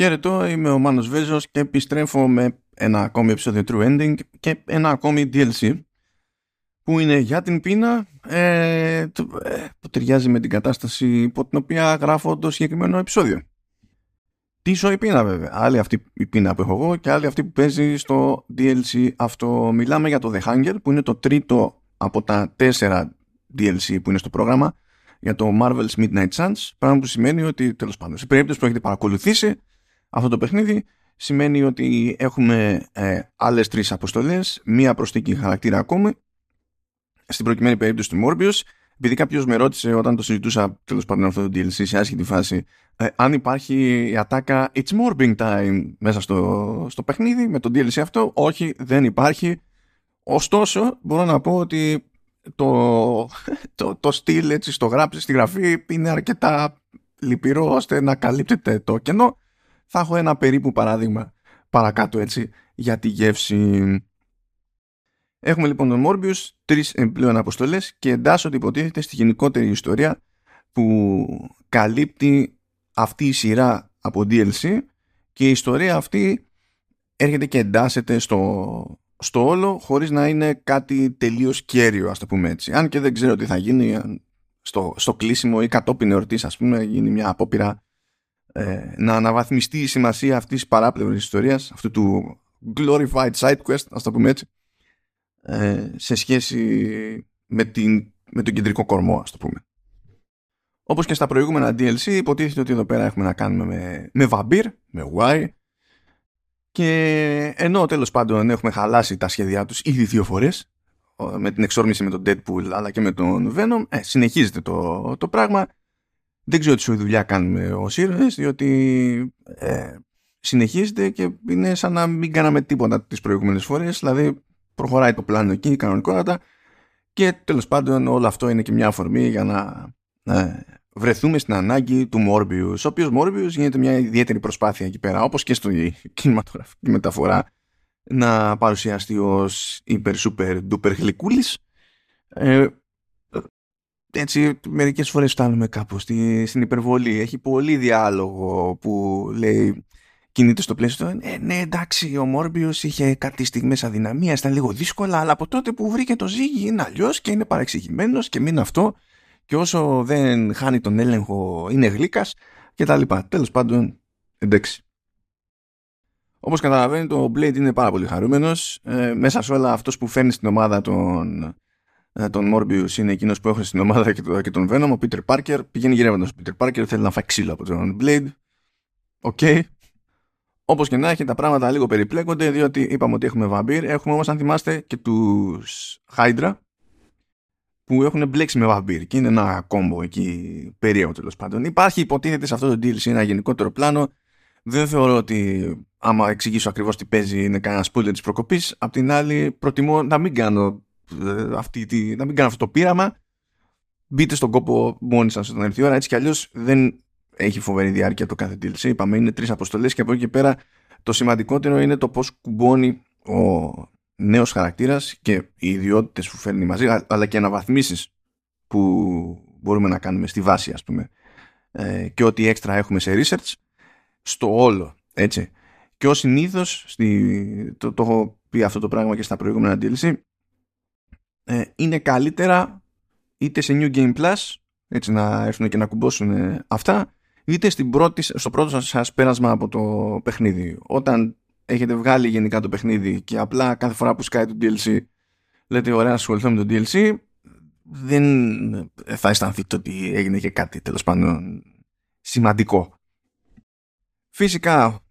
Χαίρετο, είμαι ο Μάνος Βέζος και επιστρέφω με ένα ακόμη επεισόδιο True Ending και ένα ακόμη DLC που είναι για την πείνα ε, ε, που ταιριάζει με την κατάσταση υπό την οποία γράφω το συγκεκριμένο επεισόδιο. Τι η πείνα βέβαια. Άλλη αυτή η πείνα που έχω εγώ και άλλη αυτή που παίζει στο DLC αυτό. Μιλάμε για το The Hunger που είναι το τρίτο από τα τέσσερα DLC που είναι στο πρόγραμμα για το Marvel's Midnight Suns πράγμα που σημαίνει ότι τέλος πάντων σε περίπτωση που έχετε παρακολουθήσει αυτό το παιχνίδι σημαίνει ότι έχουμε ε, άλλες τρεις αποστολές μία προσθήκη χαρακτήρα ακόμη στην προκειμένη περίπτωση του Morbius. Επειδή κάποιος με ρώτησε όταν το συζητούσα τέλος πάντων αυτό το DLC σε άσχητη φάση ε, αν υπάρχει η ατάκα It's Morbing Time μέσα στο, στο παιχνίδι με το DLC αυτό όχι δεν υπάρχει. Ωστόσο μπορώ να πω ότι το, το, το στυλ έτσι στο γράψει στη γραφή είναι αρκετά λυπηρό ώστε να καλύπτεται το κενό θα έχω ένα περίπου παράδειγμα παρακάτω έτσι για τη γεύση Έχουμε λοιπόν τον Morbius, τρεις πλέον αποστολές και εντάσσονται υποτίθεται στη γενικότερη ιστορία που καλύπτει αυτή η σειρά από DLC και η ιστορία αυτή έρχεται και εντάσσεται στο, στο όλο χωρίς να είναι κάτι τελείως κέριο ας το πούμε έτσι. Αν και δεν ξέρω τι θα γίνει στο, στο κλείσιμο ή κατόπιν εορτής ας πούμε γίνει μια απόπειρα ε, να αναβαθμιστεί η σημασία αυτής της παράπλευρης ιστορίας αυτού του glorified side quest ας το πούμε έτσι ε, σε σχέση με, την, με τον κεντρικό κορμό ας το πούμε. Όπως και στα προηγούμενα DLC υποτίθεται ότι εδώ πέρα έχουμε να κάνουμε με, με βαμπύρ, με Y και ενώ τέλος πάντων έχουμε χαλάσει τα σχέδιά τους ήδη δύο φορές με την εξόρμηση με τον Deadpool αλλά και με τον Venom ε, συνεχίζεται το, το πράγμα δεν ξέρω τι σου δουλειά κάνουμε ως ήρωες διότι ε, συνεχίζεται και είναι σαν να μην κάναμε τίποτα τις προηγούμενες φορές δηλαδή προχωράει το πλάνο εκεί κανονικότατα και τέλος πάντων όλο αυτό είναι και μια αφορμή για να ε, βρεθούμε στην ανάγκη του Morbius ο οποίος Morbius γίνεται μια ιδιαίτερη προσπάθεια εκεί πέρα όπως και στο κινηματογραφική μεταφορά να παρουσιαστεί ως υπερ super duper γλυκούλης. Ε, έτσι μερικές φορές φτάνουμε κάπου στη, στην υπερβολή. Έχει πολύ διάλογο που λέει κινείται στο πλαίσιο ε, ναι εντάξει ο Μόρμπιος είχε κάτι στιγμές αδυναμίας ήταν λίγο δύσκολα αλλά από τότε που βρήκε το ζύγι είναι αλλιώς και είναι παρεξηγημένος και μην αυτό. Και όσο δεν χάνει τον έλεγχο είναι γλύκας και τα λοιπά. Τέλος πάντων εντάξει. Όπως καταλαβαίνετε ο Blade είναι πάρα πολύ χαρούμενος. Ε, μέσα σε όλα αυτός που φέρνει στην ομάδα τον, ε, τον Morbius είναι εκείνος που έχει στην ομάδα και, το, και τον Venom ο Peter Parker πηγαίνει γυρεύοντας ο Peter Parker θέλει να φάει ξύλο από τον Blade OK, okay. Όπως και να έχει, τα πράγματα λίγο περιπλέκονται, διότι είπαμε ότι έχουμε βαμπύρ. Έχουμε όμως, αν θυμάστε, και τους Hydra που έχουν μπλέξει με βαμπύρ. Και είναι ένα κόμπο εκεί περίεργο τέλος πάντων. Υπάρχει, υποτίθεται σε αυτό το DLC ένα γενικότερο πλάνο. Δεν θεωρώ ότι άμα εξηγήσω ακριβώς τι παίζει είναι κανένας spoiler της προκοπής. Απ' την άλλη, προτιμώ να μην κάνω, ε, αυτή, να μην κάνω αυτό το πείραμα. Μπείτε στον κόπο μόνοι σας όταν έρθει η ώρα. Έτσι κι αλλιώς δεν έχει φοβερή διάρκεια το κάθε DLC. Είπαμε είναι τρεις αποστολές και από εκεί και πέρα το σημαντικότερο είναι το πώς κουμπώνει ο νέος χαρακτήρας και οι ιδιότητες που φέρνει μαζί, αλλά και αναβαθμίσεις που μπορούμε να κάνουμε στη βάση, ας πούμε, ε, και ό,τι έξτρα έχουμε σε research στο όλο. Έτσι. Και ω συνήθως, το, το έχω πει αυτό το πράγμα και στα προηγούμενα DLC, ε, είναι καλύτερα είτε σε New Game Plus, έτσι να έρθουν και να κουμπώσουν αυτά, είτε στην πρώτη, στο πρώτο σας πέρασμα από το παιχνίδι. Όταν έχετε βγάλει γενικά το παιχνίδι και απλά κάθε φορά που σκάει το DLC λέτε ωραία να ασχοληθώ με το DLC δεν θα αισθανθείτε ότι έγινε και κάτι τέλος πάντων σημαντικό. Φυσικά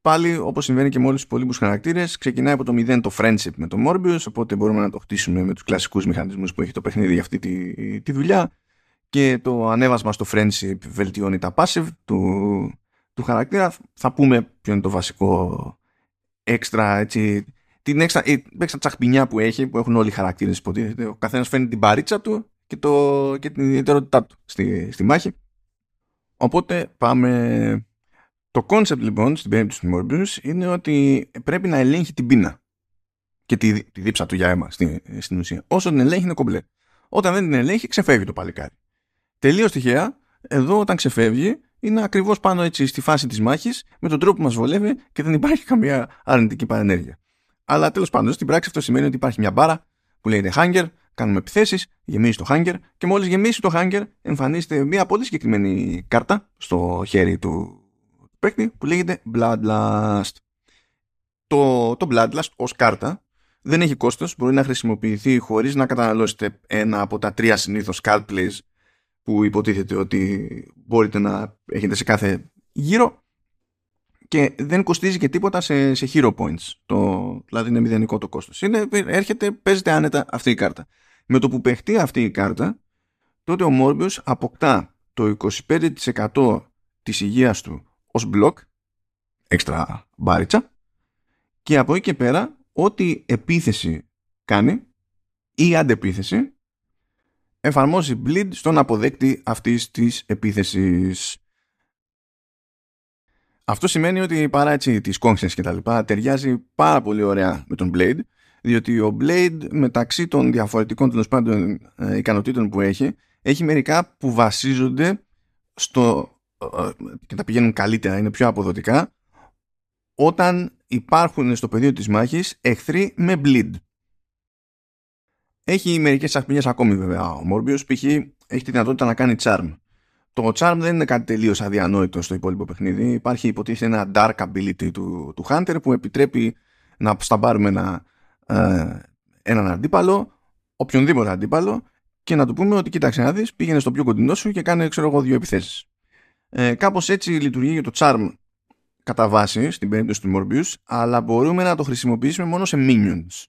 πάλι όπως συμβαίνει και με όλους τους υπολείπους χαρακτήρες ξεκινάει από το 0 το friendship με το Morbius οπότε μπορούμε να το χτίσουμε με τους κλασικούς μηχανισμούς που έχει το παιχνίδι για αυτή τη, τη δουλειά και το ανέβασμα στο friendship βελτιώνει τα passive του, του χαρακτήρα. Θα πούμε ποιο είναι το βασικό έξτρα, έτσι, την έξτρα, η έξτρα τσαχπινιά που έχει, που έχουν όλοι οι χαρακτήρες υποτίθεται. Ο καθένας φέρνει την παρίτσα του και, το, και την ιδιαιτερότητά του στη, στη μάχη. Οπότε πάμε... Το concept λοιπόν στην περίπτωση του Morbius είναι ότι πρέπει να ελέγχει την πείνα και τη, τη δίψα του για αίμα στην, στην ουσία. Όσο την ελέγχει είναι κομπλέ. Όταν δεν την ελέγχει ξεφεύγει το παλικάρι. Τελείως τυχαία, εδώ όταν ξεφεύγει, είναι ακριβώς πάνω έτσι στη φάση της μάχης με τον τρόπο που μας βολεύει και δεν υπάρχει καμία αρνητική παρενέργεια. Αλλά τέλος πάντων στην πράξη αυτό σημαίνει ότι υπάρχει μια μπάρα που λέγεται Hunger, κάνουμε επιθέσεις, γεμίζει το Hunger και μόλις γεμίσει το Hunger εμφανίζεται μια πολύ συγκεκριμένη κάρτα στο χέρι του παίκτη που λέγεται Bloodlust. Το, το Bloodlust ως κάρτα δεν έχει κόστος, μπορεί να χρησιμοποιηθεί χωρίς να καταναλώσετε ένα από τα τρία συνήθως card plays που υποτίθεται ότι μπορείτε να έχετε σε κάθε γύρο και δεν κοστίζει και τίποτα σε, σε hero points. Το, δηλαδή είναι μηδενικό το κόστος. Είναι, έρχεται, παίζεται άνετα αυτή η κάρτα. Με το που παιχτεί αυτή η κάρτα, τότε ο Morbius αποκτά το 25% της υγείας του ως μπλοκ, έξτρα μπάριτσα, και από εκεί και πέρα, ό,τι επίθεση κάνει ή αντεπίθεση, εφαρμόζει bleed στον αποδέκτη αυτής της επίθεσης. Αυτό σημαίνει ότι παρά έτσι τις κόμψες και τα λοιπά ταιριάζει πάρα πολύ ωραία με τον Blade διότι ο Blade μεταξύ των διαφορετικών τέλος πάντων ε, ικανοτήτων που έχει έχει μερικά που βασίζονται στο ε, ε, και τα πηγαίνουν καλύτερα, είναι πιο αποδοτικά όταν υπάρχουν στο πεδίο της μάχης εχθροί με bleed. Έχει μερικές αχπηλιές ακόμη βέβαια ο Morbius, π.χ. έχει τη δυνατότητα να κάνει charm. Το charm δεν είναι κάτι τελείως αδιανόητο στο υπόλοιπο παιχνίδι. Υπάρχει υποτίθεται ένα dark ability του, του Hunter που επιτρέπει να σταμπάρουμε ένα, ε, έναν αντίπαλο, οποιονδήποτε αντίπαλο, και να του πούμε ότι κοίταξε να δεις, πήγαινε στο πιο κοντινό σου και κάνε ξέρω εγώ δύο επιθέσεις. Ε, κάπως έτσι λειτουργεί για το charm κατά βάση στην περίπτωση του Morbius, αλλά μπορούμε να το χρησιμοποιήσουμε μόνο σε minions.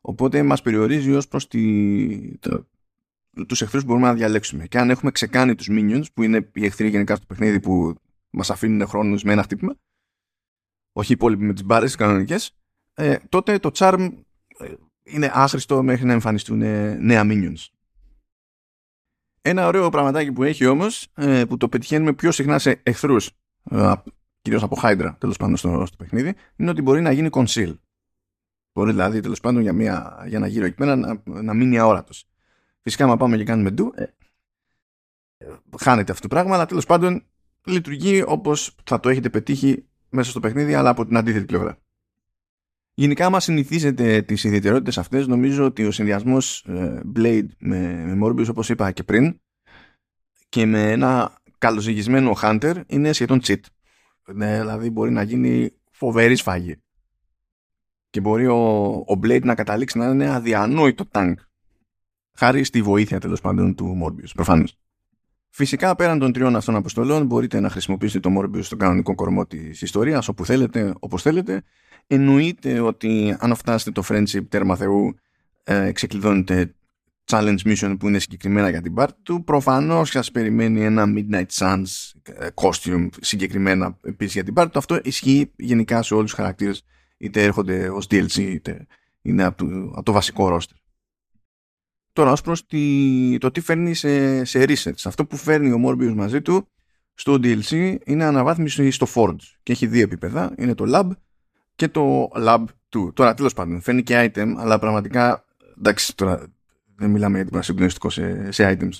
Οπότε μας περιορίζει ως προς τη, το, τους εχθρούς που μπορούμε να διαλέξουμε. Και αν έχουμε ξεκάνει τους minions, που είναι οι εχθροί γενικά στο παιχνίδι που μας αφήνουν χρόνους με ένα χτύπημα, όχι οι υπόλοιποι με τις μπάρες κανονικές, ε, τότε το charm ε, είναι άχρηστο μέχρι να εμφανιστούν νέα minions. Ένα ωραίο πραγματάκι που έχει όμως, ε, που το πετυχαίνουμε πιο συχνά σε εχθρούς, ε, κυρίως από Hydra τέλος πάντων στο, στο παιχνίδι, είναι ότι μπορεί να γίνει conceal. Μπορεί δηλαδή τέλος πάντων για, μια, για ένα γύρο εκεί πέρα να, να μείνει αόρατος. Φυσικά, άμα πάμε και κάνουμε ντου, ε, χάνεται αυτό το πράγμα, αλλά τέλος πάντων λειτουργεί όπως θα το έχετε πετύχει μέσα στο παιχνίδι, αλλά από την αντίθετη πλευρά. Γενικά, άμα συνηθίζετε τις ιδιαιτερότητες αυτές, νομίζω ότι ο συνδυασμός ε, Blade με, με Morbius, όπως είπα και πριν, και με ένα καλοζυγισμένο Hunter είναι σχεδόν cheat. Ναι, δηλαδή μπορεί να γίνει φοβερή σφάγη και μπορεί ο, ο Blade να καταλήξει να είναι αδιανόητο τάγκ. Χάρη στη βοήθεια τέλος πάντων του Morbius, προφανώς. Φυσικά πέραν των τριών αυτών αποστολών μπορείτε να χρησιμοποιήσετε το Morbius στον κανονικό κορμό της ιστορίας, όπου θέλετε, όπως θέλετε. Εννοείται ότι αν φτάσετε το friendship τέρμα Θεού ε, ξεκλειδώνετε challenge mission που είναι συγκεκριμένα για την part του. Προφανώς σας περιμένει ένα Midnight Suns ε, costume συγκεκριμένα επίσης για την part του. Αυτό ισχύει γενικά σε όλους τους χαρακτήρες είτε έρχονται ως DLC είτε είναι από το, από το βασικό roster. Τώρα ως προς το τι φέρνει σε, σε research. Αυτό που φέρνει ο Morbius μαζί του στο DLC είναι αναβάθμιση στο Forge και έχει δύο επίπεδα. Είναι το Lab και το Lab 2. Τώρα τέλος πάντων φέρνει και item αλλά πραγματικά εντάξει τώρα δεν μιλάμε για τίποτα συγκλονιστικό σε, σε items.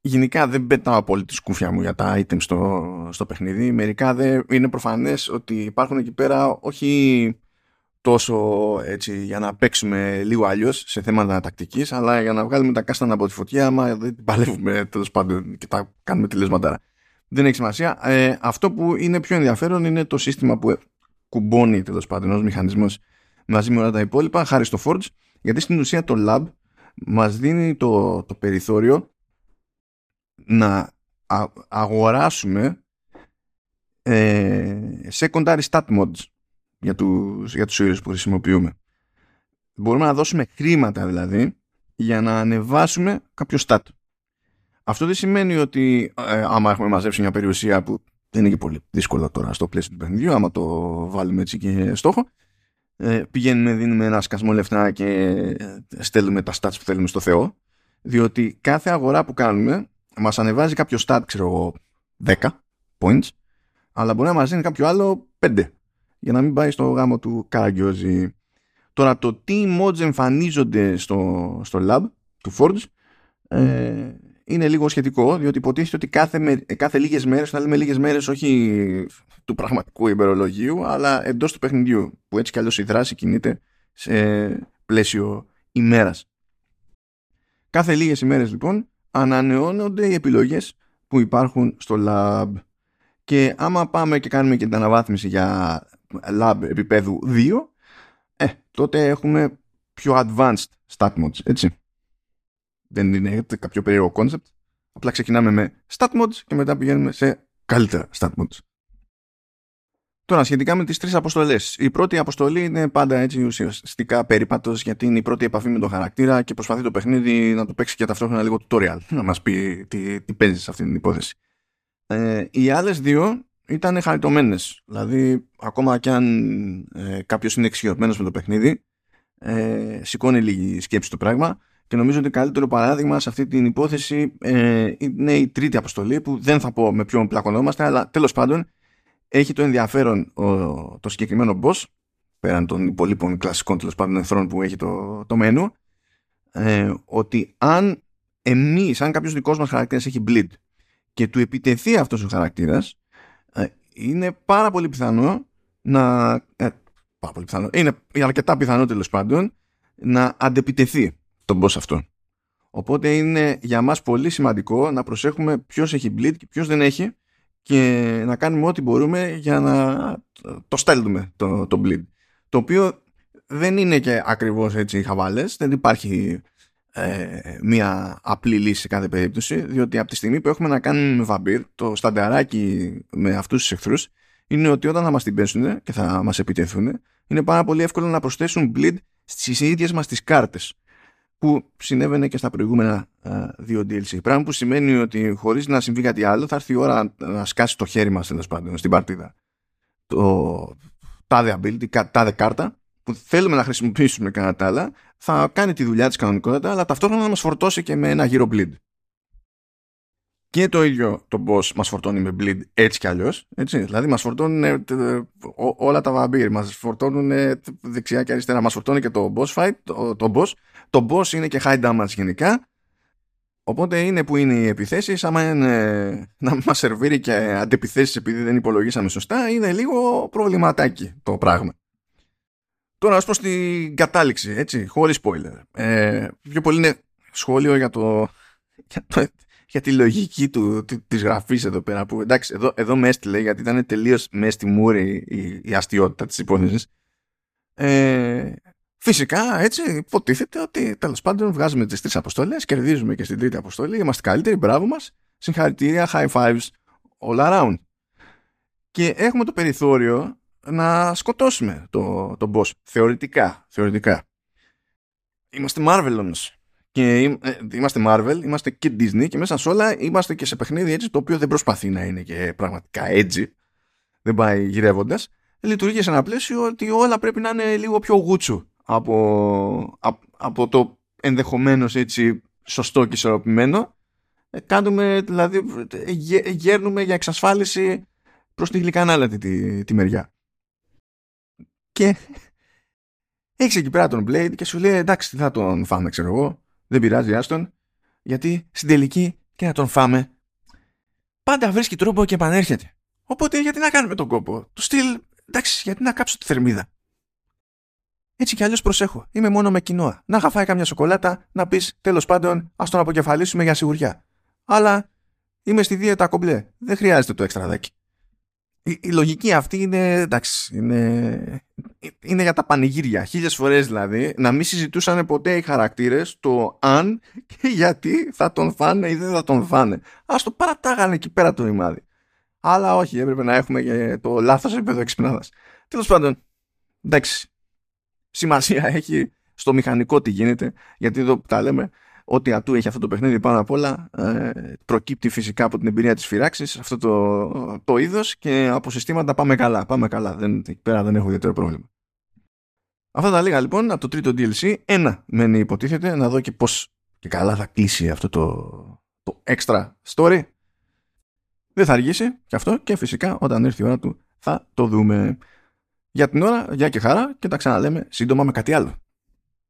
Γενικά δεν πετάω πολύ τη σκούφια μου για τα items στο, στο παιχνίδι. Μερικά δεν είναι προφανές ότι υπάρχουν εκεί πέρα όχι τόσο έτσι για να παίξουμε λίγο αλλιώς σε θέματα τακτικής αλλά για να βγάλουμε τα κάστανα από τη φωτιά άμα δεν την παλεύουμε τέλος πάντων και τα κάνουμε τηλεσματάρα. Δεν έχει σημασία. Ε, αυτό που είναι πιο ενδιαφέρον είναι το σύστημα που κουμπώνει τέλος πάντων ως μηχανισμός μαζί με όλα τα υπόλοιπα χάρη στο Forge γιατί στην ουσία το Lab μας δίνει το, το περιθώριο να αγοράσουμε ε, secondary stat mods για τους, για τους ήρωες που χρησιμοποιούμε. Μπορούμε να δώσουμε χρήματα δηλαδή για να ανεβάσουμε κάποιο stat. Αυτό δεν σημαίνει ότι ε, άμα έχουμε μαζέψει μια περιουσία που δεν είναι και πολύ δύσκολο τώρα στο πλαίσιο του παιχνιδιού, άμα το βάλουμε έτσι και στόχο, ε, πηγαίνουμε, δίνουμε ένα σκασμό λεφτά και ε, στέλνουμε τα stats που θέλουμε στο Θεό, διότι κάθε αγορά που κάνουμε μας ανεβάζει κάποιο stat, ξέρω εγώ, 10 points, αλλά μπορεί να μας δίνει κάποιο άλλο 5 για να μην πάει στο γάμο του Καραγκιόζη. Τώρα το τι mods εμφανίζονται στο, στο lab του Forge ε, είναι λίγο σχετικό, διότι υποτίθεται ότι κάθε, με, κάθε λίγες μέρες, να λέμε λίγες μέρες όχι του πραγματικού ημερολογίου, αλλά εντός του παιχνιδιού, που έτσι κι αλλιώς η δράση κινείται σε πλαίσιο ημέρας. Κάθε λίγες ημέρες λοιπόν ανανεώνονται οι επιλογές που υπάρχουν στο lab. Και άμα πάμε και κάνουμε και την αναβάθμιση για lab επίπεδου 2, ε, τότε έχουμε πιο advanced stat mods, έτσι. Δεν είναι κάποιο περίεργο concept. Απλά ξεκινάμε με stat mods και μετά πηγαίνουμε σε καλύτερα stat mods. Τώρα, σχετικά με τις τρεις αποστολές. Η πρώτη αποστολή είναι πάντα έτσι ουσιαστικά περίπατος γιατί είναι η πρώτη επαφή με τον χαρακτήρα και προσπαθεί το παιχνίδι να το παίξει και ταυτόχρονα λίγο tutorial. Να μας πει τι, τι παίζει σε αυτή την υπόθεση. Ε, οι άλλες δύο ήταν χαριτωμένες. Δηλαδή, ακόμα κι αν ε, κάποιος είναι εξοικειωμένος με το παιχνίδι, ε, σηκώνει λίγη σκέψη το πράγμα και νομίζω ότι καλύτερο παράδειγμα σε αυτή την υπόθεση ε, είναι η τρίτη αποστολή που δεν θα πω με ποιον πλακωνόμαστε αλλά τέλος πάντων έχει το ενδιαφέρον ο, το συγκεκριμένο boss πέραν των υπολείπων κλασικών τέλος πάντων εχθρών που έχει το, το μενού ε, ότι αν εμείς, αν κάποιος δικός μας χαρακτήρας έχει bleed και του επιτεθεί αυτός ο χαρακτήρας ε, είναι πάρα πολύ πιθανό να ε, πάρα πολύ πιθανό, είναι αρκετά πιθανό τέλος πάντων να αντεπιτεθεί τον boss αυτό. Οπότε είναι για μας πολύ σημαντικό να προσέχουμε ποιος έχει bleed και ποιος δεν έχει και να κάνουμε ό,τι μπορούμε για να το στέλνουμε το, το bleed. Το οποίο δεν είναι και ακριβώς έτσι χαβάλες, δεν υπάρχει ε, μία απλή λύση σε κάθε περίπτωση, διότι από τη στιγμή που έχουμε να κάνουμε με βαμπύρ, το στανταράκι με αυτούς τους εχθρούς είναι ότι όταν θα μας την πέσουν και θα μας επιτεθούν, είναι πάρα πολύ εύκολο να προσθέσουν bleed στις ίδιες μας τις κάρτες που συνέβαινε και στα προηγούμενα α, δύο DLC. Πράγμα που σημαίνει ότι χωρίς να συμβεί κάτι άλλο θα έρθει η ώρα να σκάσει το χέρι μας τέλος πάντων στην παρτίδα. Το τάδε ability, τάδε κάρτα που θέλουμε να χρησιμοποιήσουμε κατά τα άλλα θα κάνει τη δουλειά της κανονικότητα αλλά ταυτόχρονα να μας φορτώσει και με ένα γύρο bleed και το ίδιο το boss μας φορτώνει με bleed έτσι κι αλλιώς. Έτσι. Δηλαδή μας φορτώνουν ε, όλα τα βαμπύρ, μας φορτώνουν δεξιά και αριστερά, μας φορτώνει και το boss fight, το, το boss. Το boss είναι και high damage γενικά. Οπότε είναι που είναι οι επιθέσεις, άμα είναι να μας σερβίρει και αντεπιθέσεις επειδή δεν υπολογίσαμε σωστά, είναι λίγο προβληματάκι το πράγμα. Τώρα ως προς την κατάληξη, έτσι, χωρίς spoiler. Ε, πιο πολύ είναι σχόλιο για το, για το για τη λογική του, της γραφής εδώ πέρα που εντάξει εδώ, εδώ με έστειλε γιατί ήταν τελείως με στη μούρη η, η αστείωτα της υπόθεσης ε, φυσικά έτσι υποτίθεται ότι τέλος πάντων βγάζουμε τις τρεις αποστολές κερδίζουμε και στην τρίτη αποστολή είμαστε καλύτεροι μπράβο μας συγχαρητήρια high fives all around και έχουμε το περιθώριο να σκοτώσουμε το, το boss θεωρητικά, θεωρητικά. Είμαστε Marvelons και ε, είμαστε Marvel, είμαστε και Disney και μέσα σε όλα είμαστε και σε παιχνίδι έτσι το οποίο δεν προσπαθεί να είναι και πραγματικά edgy. Δεν πάει γυρεύοντας. Λειτουργεί σε ένα πλαίσιο ότι όλα πρέπει να είναι λίγο πιο γούτσου από, από, το ενδεχομένως έτσι σωστό και ισορροπημένο. Ε, κάνουμε, δηλαδή, γέρνουμε για εξασφάλιση προς τη γλυκανάλατη τη, τη μεριά. Και έχεις εκεί πέρα τον Blade και σου λέει εντάξει τι θα τον φάμε ξέρω εγώ δεν πειράζει, άστον. Γιατί στην τελική και να τον φάμε, πάντα βρίσκει τρόπο και επανέρχεται. Οπότε γιατί να κάνουμε τον κόπο; Του στυλ, εντάξει, γιατί να κάψω τη θερμίδα. Έτσι κι αλλιώς προσέχω. Είμαι μόνο με κοινόα. Να είχα φάει καμιά σοκολάτα, να πεις τέλος πάντων, ας τον αποκεφαλίσουμε για σιγουριά. Αλλά είμαι στη δίαιτα κομπλέ. Δεν χρειάζεται το έξτρα δάκι η, η, λογική αυτή είναι, εντάξει, είναι, είναι για τα πανηγύρια. Χίλιες φορές δηλαδή, να μην συζητούσαν ποτέ οι χαρακτήρες το αν και γιατί θα τον φάνε ή δεν θα τον φάνε. Α το παρατάγανε εκεί πέρα το ρημάδι. Αλλά όχι, έπρεπε να έχουμε και το λάθος επίπεδο εξυπνάδας. Τέλος πάντων, εντάξει. Σημασία έχει στο μηχανικό τι γίνεται, γιατί εδώ που τα λέμε, ό,τι ατού έχει αυτό το παιχνίδι πάνω απ' όλα ε, προκύπτει φυσικά από την εμπειρία της φυράξης αυτό το, το είδος και από συστήματα πάμε καλά, πάμε καλά, δεν, εκεί πέρα δεν έχω ιδιαίτερο πρόβλημα. Αυτά τα λίγα λοιπόν από το τρίτο DLC, ένα μένει υποτίθεται να δω και πώς και καλά θα κλείσει αυτό το, το extra story. Δεν θα αργήσει και αυτό και φυσικά όταν έρθει η ώρα του θα το δούμε. Για την ώρα, για και χαρά και τα ξαναλέμε σύντομα με κάτι άλλο.